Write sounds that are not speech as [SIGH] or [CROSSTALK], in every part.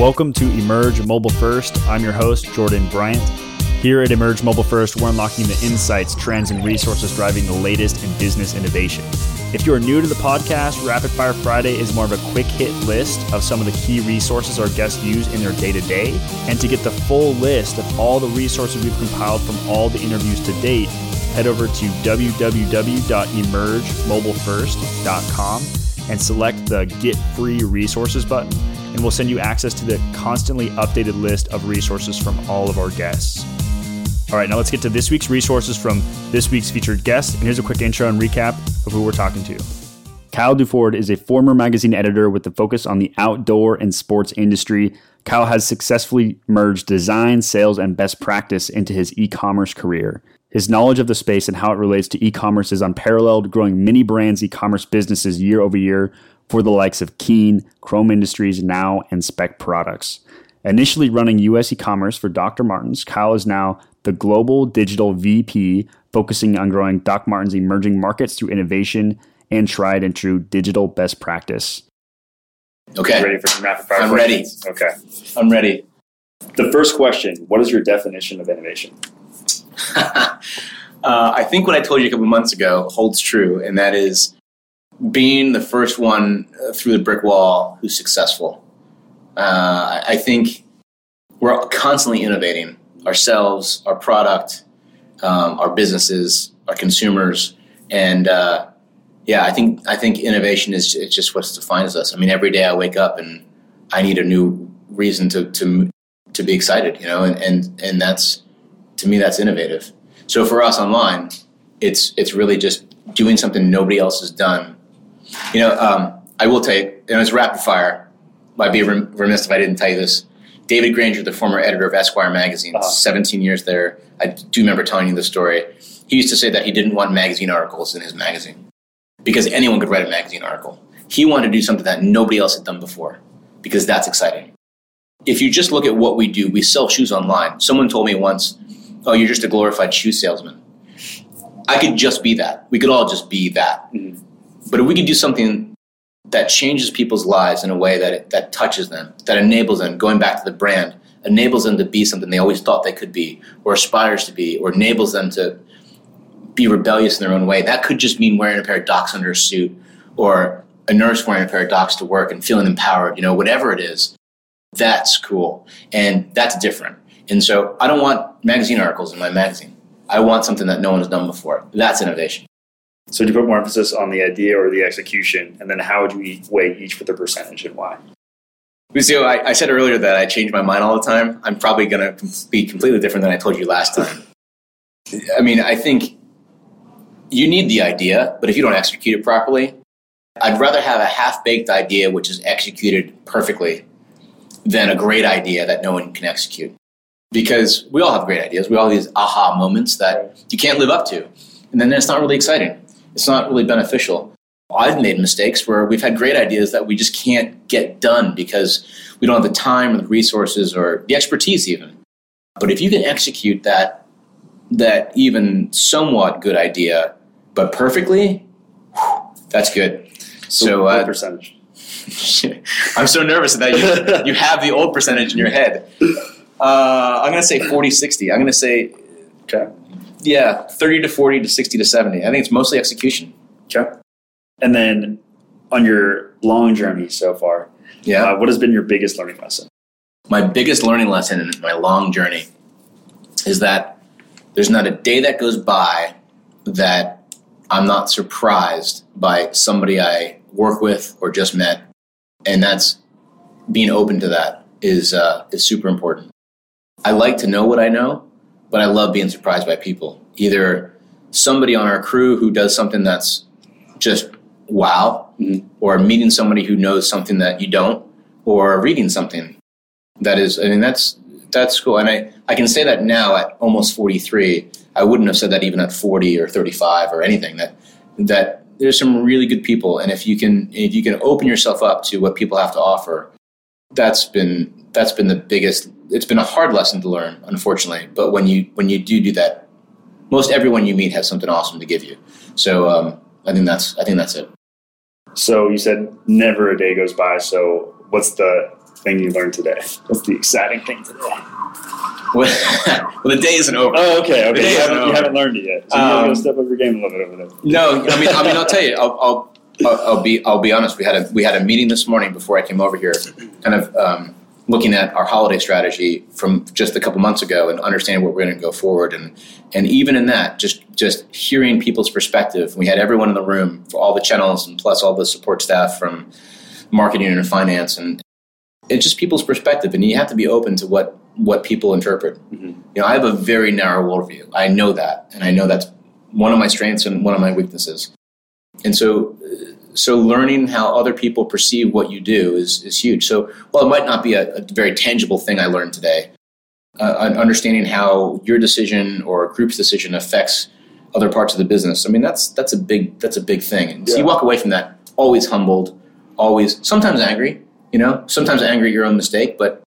Welcome to Emerge Mobile First. I'm your host, Jordan Bryant. Here at Emerge Mobile First, we're unlocking the insights, trends, and resources driving the latest in business innovation. If you are new to the podcast, Rapid Fire Friday is more of a quick hit list of some of the key resources our guests use in their day to day. And to get the full list of all the resources we've compiled from all the interviews to date, head over to www.emergemobilefirst.com and select the Get Free Resources button, and we'll send you access to the constantly updated list of resources from all of our guests. All right, now let's get to this week's resources from this week's featured guest. And here's a quick intro and recap of who we're talking to. Kyle Duford is a former magazine editor with the focus on the outdoor and sports industry. Kyle has successfully merged design, sales, and best practice into his e commerce career. His knowledge of the space and how it relates to e commerce is unparalleled, growing many brands' e commerce businesses year over year for the likes of Keen, Chrome Industries, Nau, and Spec Products. Initially running US e commerce for Dr. Martens, Kyle is now the global digital VP, focusing on growing Doc Martens' emerging markets through innovation and tried and true digital best practice. Okay. Ready for some rapid fire? I'm ready. Okay. I'm ready. The first question What is your definition of innovation? [LAUGHS] uh, I think what I told you a couple months ago holds true, and that is being the first one uh, through the brick wall who's successful. Uh, I think we're constantly innovating ourselves, our product, um, our businesses, our consumers, and uh, yeah, I think I think innovation is it's just what defines us. I mean, every day I wake up and I need a new reason to to to be excited, you know, and and and that's to me that's innovative. So for us online, it's it's really just doing something nobody else has done. You know, um, I will tell you, and it's rapid fire. I'd be remiss if I didn't tell you this. David Granger, the former editor of Esquire magazine, Uh-huh. 17 years there. I do remember telling you the story. He used to say that he didn't want magazine articles in his magazine because anyone could write a magazine article. He wanted to do something that nobody else had done before because that's exciting. If you just look at what we do, we sell shoes online. Someone told me once, "Oh, you're just a glorified shoe salesman." I could just be that. We could all just be that. Mhm. But if we could do something that changes people's lives in a way that that touches them, that enables them, going back to the brand, enables them to be something they always thought they could be, or aspires to be, or enables them to be rebellious in their own way. That could just mean wearing a pair of docs under a suit, or a nurse wearing a pair of docs to work and feeling empowered. You know, whatever it is, that's cool, and that's different. And so, I don't want magazine articles in my magazine. I want something that no one has done before. That's innovation. So, do you put more emphasis on the idea or the execution? And then, how would you weigh each with a percentage and why? Lucio, I, I said earlier that I change my mind all the time. I'm probably going to be completely different than I told you last time. I mean, I think you need the idea, but if you don't execute it properly, I'd rather have a half baked idea which is executed perfectly than a great idea that no one can execute. Because we all have great ideas. We all have these aha moments that you can't live up to. And then it's not really exciting. It's not really beneficial. I've made mistakes where we've had great ideas that we just can't get done because we don't have the time or the resources or the expertise even. But if you can execute that that even somewhat good idea, but perfectly, whew, that's good. So what uh, percentage? [LAUGHS] I'm so nervous that you, [LAUGHS] you have the old percentage in your head. Uh, I'm going to say 40 60. I'm going to say, Okay. Yeah, 30 to 40 to 60 to 70. I think it's mostly execution. Okay. And then, on your long journey so far, Yeah. uh, what has been your biggest learning lesson? my biggest learning lesson in my long journey is that there's not a day that goes by that I'm not surprised by somebody I work with or just met, and that's being open to that is uh, is super important. I like to know what I know, but I love being surprised by people. Either somebody on our crew who does something that's just wow, Mhm. or meeting somebody who knows something that you don't, or reading something that is i mean that's that's cool and i i can say that now at almost 43 i wouldn't have said that even at 40 or 35 or anything that that there's some really good people and if you can if you can open yourself up to what people have to offer that's been that's been the biggest it's been a hard lesson to learn unfortunately but when you when you do do that most everyone you meet has something awesome to give you so um, i think that's i think that's it So, you said never a day goes by. So, what's the thing you learned today? What's the exciting thing today? Well, [LAUGHS] the day isn't over. Oh, okay, okay. You haven't, you haven't learned it yet. So you Um, gotta step up your game a little bit over there. No, I mean, I mean, I'll tell you. I'll, I'll, I'll, I'll be, I'll be honest. We had a, we had a meeting this morning before I came over here, kind of um, looking at our holiday strategy from just a couple months ago and understanding where we're going to go forward. And, and even in that, just, just hearing people's perspective. We had everyone in the room for all the channels and plus all the support staff from marketing and finance, and it's just people's perspective. And you have to be open to what, what people interpret. Mhm. You know, I have a very narrow worldview. I know that, and I know that's one of my strengths and one of my weaknesses. And so, so learning how other people perceive what you do is, is huge. So, while it might not be a, a very tangible thing I learned today, uh, understanding how your decision or a group's decision affects other parts of the business. I mean, that's that's a big that's a big thing. And so you walk away from that always humbled, always sometimes angry. You know, sometimes angry at your own mistake, but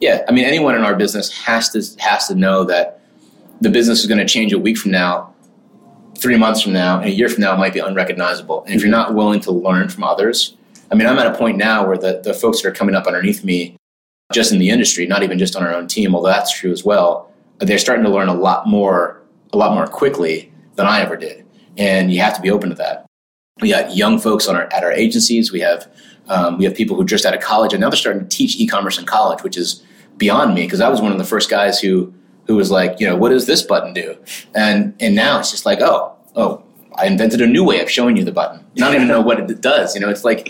yeah, I mean, anyone in our business has to has to know that the business is going to change a week from now, three months from now, and a year from now might be unrecognizable. And if you're not willing to learn from others, I mean, I'm at a point now where the, the folks that are coming up underneath me, just in the industry, not even just on our own team, although that's true as well, they're starting to learn a lot more, a lot more quickly than I ever did. And you have to be open to that. We got young folks on our, at our agencies. We have um, we have people who are just out of college, and now they're starting to teach e-commerce in college, which is beyond me because I was one of the first guys who who was like, you know, what does this button do? And and now it's just like, oh, oh, I invented a new way of showing you the button. Not even know what it does. You know, it's like,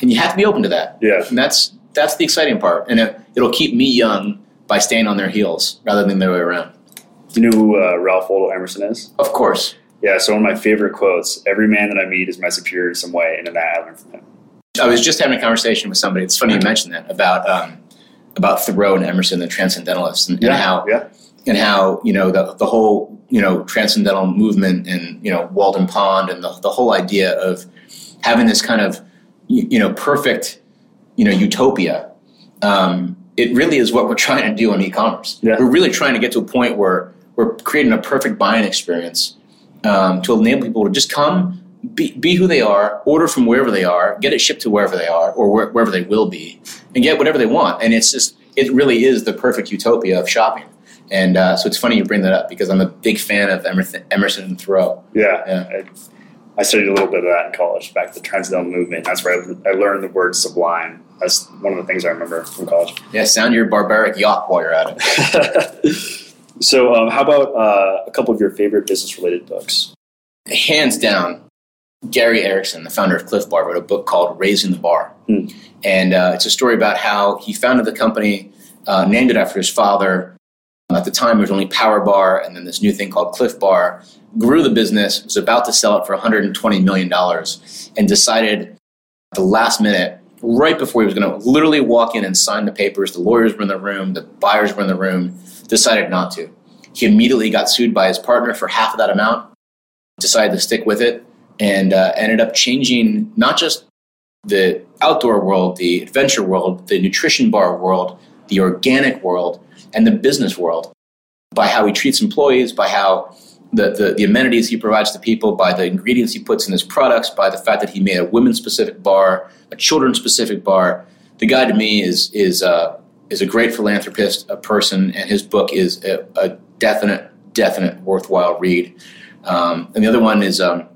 and you have to be open to that. Yeah. And that's that's the exciting part, and it, it'll keep me young by staying on their heels rather than the other way around. Do you know who uh, Ralph Waldo Emerson is? Of course. Yeah, so one of my favorite quotes every man that I meet is my superior in some way, and in that I learned from him. I was just having a conversation with somebody. It's funny you mentioned that about um, about Thoreau and Emerson, the Transcendentalists, and, and how yeah. And how you know the the whole you know transcendental movement and you know Walden Pond and the the whole idea of having this kind of you, you know perfect you know utopia. Um, it really is what we're trying to do in e-commerce. Yeah. We're really trying to get to a point where we're creating a perfect buying experience um, to enable people to just come, be, be who they are, order from wherever they are, get it shipped to wherever they are or where, wherever they will be, and get whatever they want. And it's just, it really is the perfect utopia of shopping. And uh, so it's funny you bring that up because I'm a big fan of Emerson, Emerson and Thoreau. Yeah. Yeah. I, I studied a little bit of that in college, back to the Transcendental Movement. That's where I, I learned the word sublime. That's one of the things I remember from college. Yeah, sound your barbaric yacht while you're at it. [LAUGHS] so, um, how about uh, a couple of your favorite business related books? Hands down, Gary Erickson, the founder of Clif Bar, wrote a book called Raising the Bar. Hmm. And uh, it's a story about how he founded the company, uh, named it after his father. At the time, there was only Power Bar and then this new thing called Clif Bar. Grew the business, was about to sell it for $120 million, and decided at the last minute, right before he was going to literally walk in and sign the papers, the lawyers were in the room, the buyers were in the room, decided not to. He immediately got sued by his partner for half of that amount, decided to stick with it, and uh, ended up changing not just the outdoor world, the adventure world, the nutrition bar world, the organic world, and the business world by how he treats employees, by how the, the, the amenities he provides to people, by the ingredients he puts in his products, by the fact that he made a women's specific bar, a children's specific bar. The guy to me is is uh, is a great philanthropist, a person, and his book is a, a definite definite worthwhile read. Um, and the other one is um,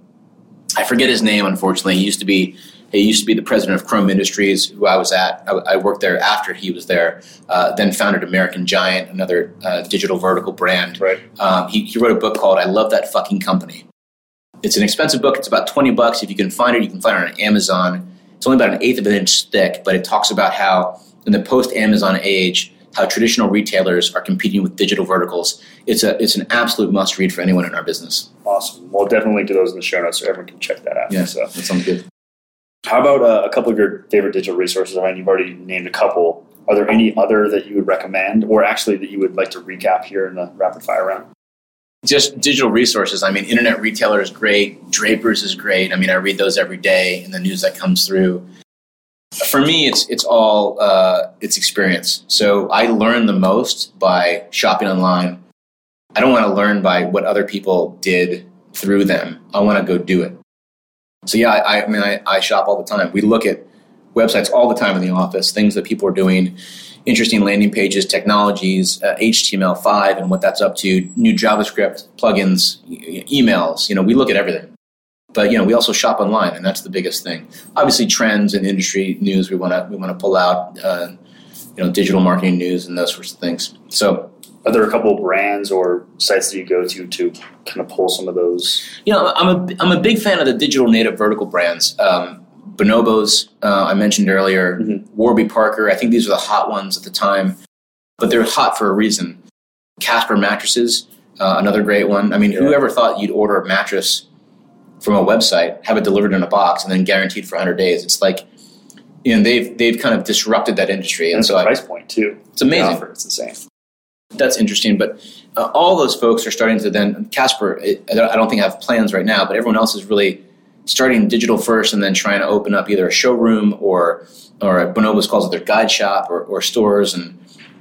I forget his name. Unfortunately, he used to be he used to be the president of Chrome Industries, who I was at. I, I worked there after he was there. Uh, then founded American Giant, another uh, digital vertical brand. Right. Um, he, he wrote a book called "I Love That Fucking Company." It's an expensive book. It's about twenty bucks. If you can find it, you can find it on Amazon. It's only about an eighth of an inch thick, but it talks about how in the post-Amazon age, how traditional retailers are competing with digital verticals. It's a it's an absolute must-read for anyone in our business. Awesome. We'll definitely link to those in the show notes so everyone can check that out. Yeah, So, that sounds good. How about uh, a couple of your favorite digital resources? I mean, you've already named a couple. Are there any other that you would recommend, or actually that you would like to recap here in the rapid fire round? just digital resources. I mean, Internet Retailer is great. Drapers is great. I mean, I read those every day in the news that comes through. For me, it's it's all uh, it's experience. So I learn the most by shopping online. I don't want to learn by what other people did through them. I want to go do it. So yeah, I, I mean, I, I shop all the time. We look at websites all the time in the office, things that people are doing, interesting landing pages, technologies, uh, HTML5 and what that's up to, new JavaScript plugins, emails. You know, we look at everything. But you know, we also shop online, and that's the biggest thing. Obviously, trends and industry news we want to we want to pull out. Uh, you know, digital marketing news and those sorts of things. So are there a couple of brands or sites that you go to to kind of pull some of those? You know, I'm a I'm a big fan of the digital native vertical brands. Um, Bonobos, uh, I mentioned earlier, mm-hmm. Warby Parker. I think these are the hot ones at the time, but they're hot for a reason. Casper mattresses, uh, another great one. I mean, yeah. whoever thought you'd order a mattress from a website, have it delivered in a box, and then guaranteed for 100 days? It's like you know they've they've kind of disrupted that industry, and, and so price I, point too. It's amazing. Offer, it's insane. That's interesting, but uh, all those folks are starting to then Casper. It, I don't think I have plans right now, but everyone else is really starting digital first and then trying to open up either a showroom or or Bonobos calls it their guide shop or, or stores, and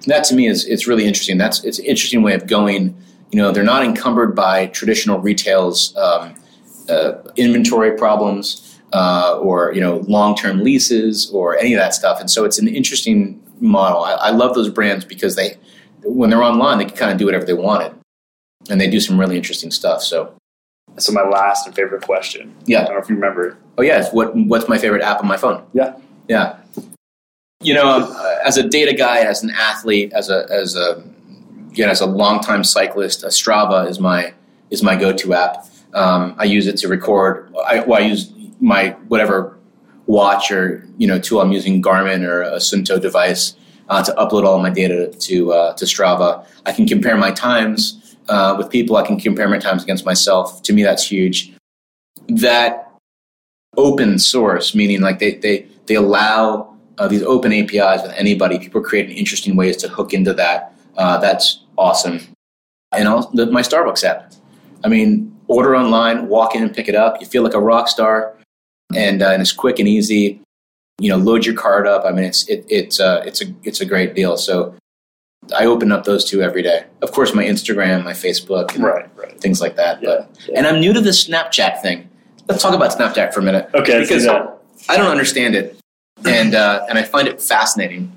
that to me is it's really interesting. That's it's an interesting way of going. You know, they're not encumbered by traditional retail's um, uh, inventory problems uh, or you know long-term leases or any of that stuff. And so it's an interesting model. I, I love those brands because they, when they're online, they can kind of do whatever they wanted, and they do some really interesting stuff. So. So my last and favorite question. Yeah. I don't know if you remember. Oh yeah. What What's my favorite app on my phone? Yeah. Yeah. You know, um, as a data guy, as an athlete, as a as a you know, as a longtime cyclist, Strava is my is my go to app. Um, I use it to record. I, well, I use my whatever watch or you know tool I'm using, Garmin or a Suunto device, uh, to upload all my data to uh, to Strava. I can compare my times uh, with people. I can compare my times against myself. To me, that's huge. That open source, meaning like they they they allow uh, these open APIs with anybody. People create interesting ways to hook into that. Uh, that's awesome. And also the, my Starbucks app. I mean, order online, walk in and pick it up. You feel like a rock star and, uh, and it's quick and easy. You know, load your card up. I mean, it's it, it's uh, it's a it's a great deal. So I open up those two every day. Of course, my Instagram, my Facebook, right, right. things like that. Yeah, but yeah. and I'm new to the Snapchat thing. Let's talk about Snapchat for a minute. Okay, because I don't understand it, and uh, and I find it fascinating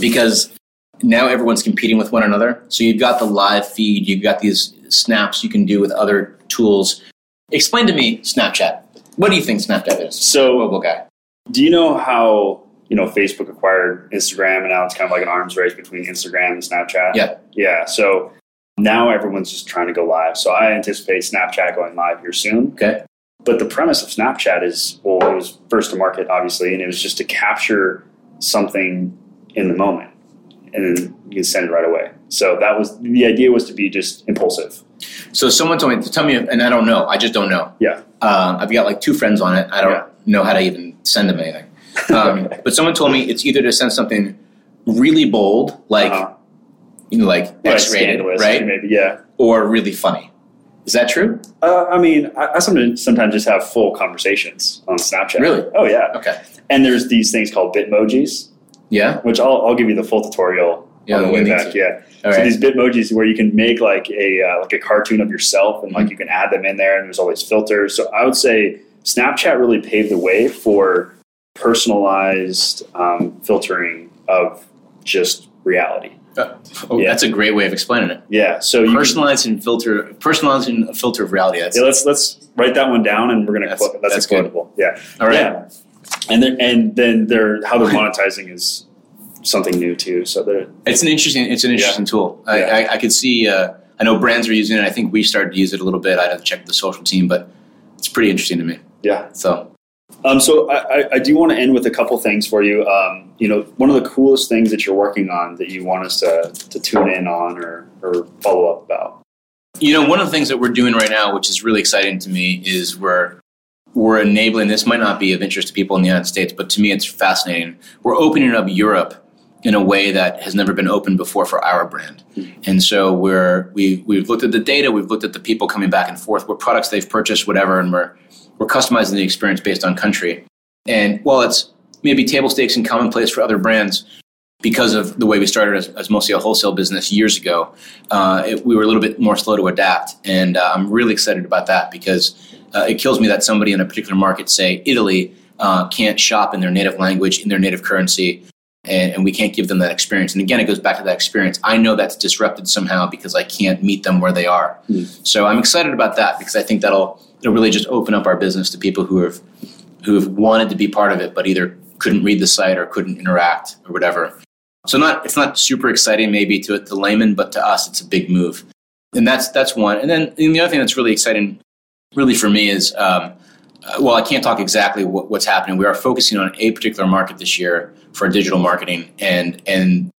because now everyone's competing with one another. So you've got the live feed, you've got these snaps you can do with other tools. Explain to me Snapchat. What do you think Snapchat is? So, mobile guy. Do you know how you know Facebook acquired Instagram, and now it's kind of like an arms race between Instagram and Snapchat? Yeah, yeah. So now everyone's just trying to go live. So I anticipate Snapchat going live here soon. Okay. But the premise of Snapchat is well, it was first to market, obviously, and it was just to capture something in the moment, and then you can send it right away. So that was the idea was to be just impulsive. So someone told me to tell me, and I don't know. I just don't know. Yeah. Uh, I've got like two friends on it. I don't yeah. know how to even send them anything. Um, [LAUGHS] but someone told me it's either to send something really bold, like uh-huh. you know, like X-rated, right? Maybe, yeah. Or really funny. Is that true? Uh, I mean, I, I sometimes sometimes just have full conversations on Snapchat. Really? Oh yeah. Okay. And there's these things called Bitmojis. Yeah. Which I'll, I'll give you the full tutorial yeah, on the way back. To. Yeah. All so right. these Bitmojis where you can make like a uh, like a cartoon of yourself and like mm-hmm. you can add them in there and there's always filters. So I would say Snapchat really paved the way for personalized um, filtering of just reality. Uh, oh, yeah. that's a great way of explaining it. Yeah. So personalizing filter, personalizing a filter of reality. yeah, let's let's write that one down, and we're gonna that's, quote, that's, that's quotable. Yeah. All right. Yeah. And then and then they're how they're monetizing is something new too. So that it's an interesting it's an interesting yeah. tool. I. I, I, could see. Uh, I know brands are using it. I think we started to use it a little bit. I'd have to check the social team, but it's pretty interesting to me. Yeah. So. Um, so I, I do want to end with a couple things for you. Um, you know, one of the coolest things that you're working on that you want us to, to tune in on or, or follow up about. You know, one of the things that we're doing right now, which is really exciting to me, is we're we're enabling. This might not be of interest to people in the United States, but to me, it's fascinating. We're opening up Europe in a way that has never been opened before for our brand. Mm-hmm. And so we're we we've looked at the data, we've looked at the people coming back and forth, what products they've purchased, whatever, and we're we're customizing the experience based on country. And while it's maybe table stakes and commonplace for other brands, because of the way we started as, as mostly a wholesale business years ago, uh, it, we were a little bit more slow to adapt. And uh, I'm really excited about that because uh, it kills me that somebody in a particular market, say Italy, uh, can't shop in their native language, in their native currency, and, and, we can't give them that experience. And again, it goes back to that experience. I know that's disrupted somehow because I can't meet them where they are. Mm. So I'm excited about that because I think that'll it'll really just open up our business to people who have who have wanted to be part of it, but either couldn't read the site or couldn't interact or whatever. So not it's not super exciting maybe to the layman, but to us it's a big move. And that's that's one. And then and the other thing that's really exciting, really for me, is um, well, I can't talk exactly what, what's happening. We are focusing on a particular market this year for digital marketing, and and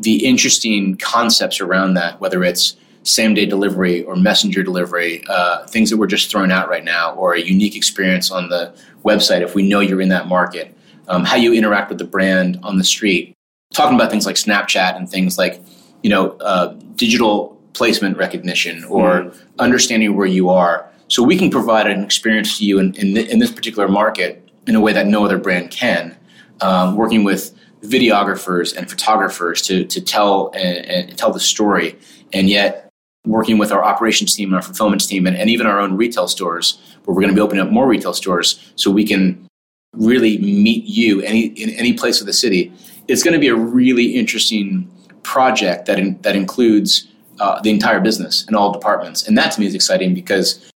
the interesting concepts around that, whether it's same day delivery or messenger delivery, uh, things that we're just throwing out right now, or a unique experience on the website if we know you're in that market, um, how you interact with the brand on the street, talking about things like Snapchat and things like you know uh, digital placement recognition or mm. understanding where you are. So we can provide an experience to you in, in, in this particular market in a way that no other brand can. Um, working with videographers and photographers to to tell and, and, tell the story, and yet working with our operations team and our fulfillment team and, and even our own retail stores, where we're going to be opening up more retail stores, so we can really meet you any in any place of the city. It's going to be a really interesting project that in, that includes uh, the entire business and all departments, and that to me is exciting because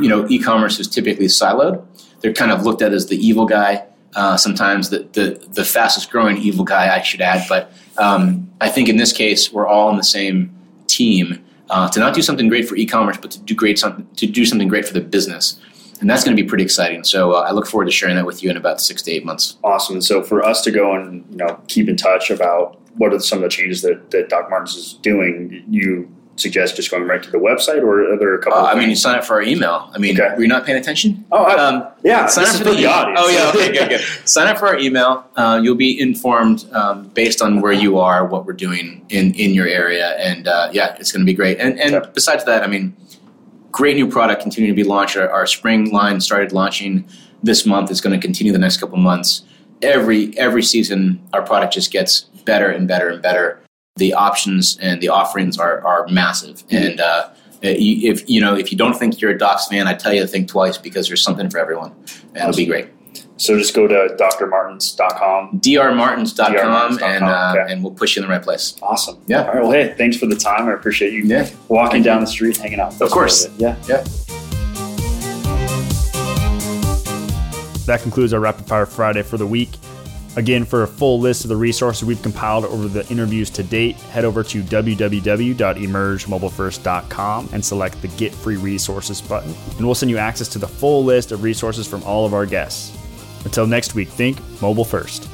you know e-commerce is typically siloed. They're kind of looked at as the evil guy. Uh, sometimes the, the the fastest growing evil guy, I should add. But um, I think in this case, we're all in the same team uh, to not do something great for e-commerce, but to do great something to do something great for the business and that's going to be pretty exciting. So uh, I look forward to sharing that with you in about six to eight months. Awesome. So for us to go and you know keep in touch about what are some of the changes that, that Doc Martens is doing, you suggest just going right to the website, or are there a couple? Uh, I mean, you sign up for our email. I mean, okay. were you not paying attention? Oh, I, um, yeah. Sign up for the, the audience. Oh, yeah. Okay, good, good. [LAUGHS] sign up for our email. Uh, you'll be informed um, based on where you are, what we're doing in in your area, and uh, yeah, it's going to be great. And and okay. besides that, I mean great new product continuing to be launched. Our, our spring line started launching this month. It's going to continue the next couple months. Every every season, our product just gets better and better and better. The options and the offerings are are massive. Mm-hmm. And uh, if you know if you don't think you're a Docs fan, I tell you to think twice because there's something for everyone, and it'll be great. So just go to drmartens.com. drmartens.com, drmartens.com and, uh, okay. and we'll push you in the right place. Awesome. Yeah. All right. Well, hey, thanks for the time. I appreciate you yeah. walking Thank down you. the street, hanging out. Of course. Yeah. Yeah. That concludes our Rapid Fire Friday for the week. Again, for a full list of the resources we've compiled over the interviews to date, head over to www.emergemobilefirst.com and select the Get Free Resources button, and we'll send you access to the full list of resources from all of our guests. Until next week, think mobile first.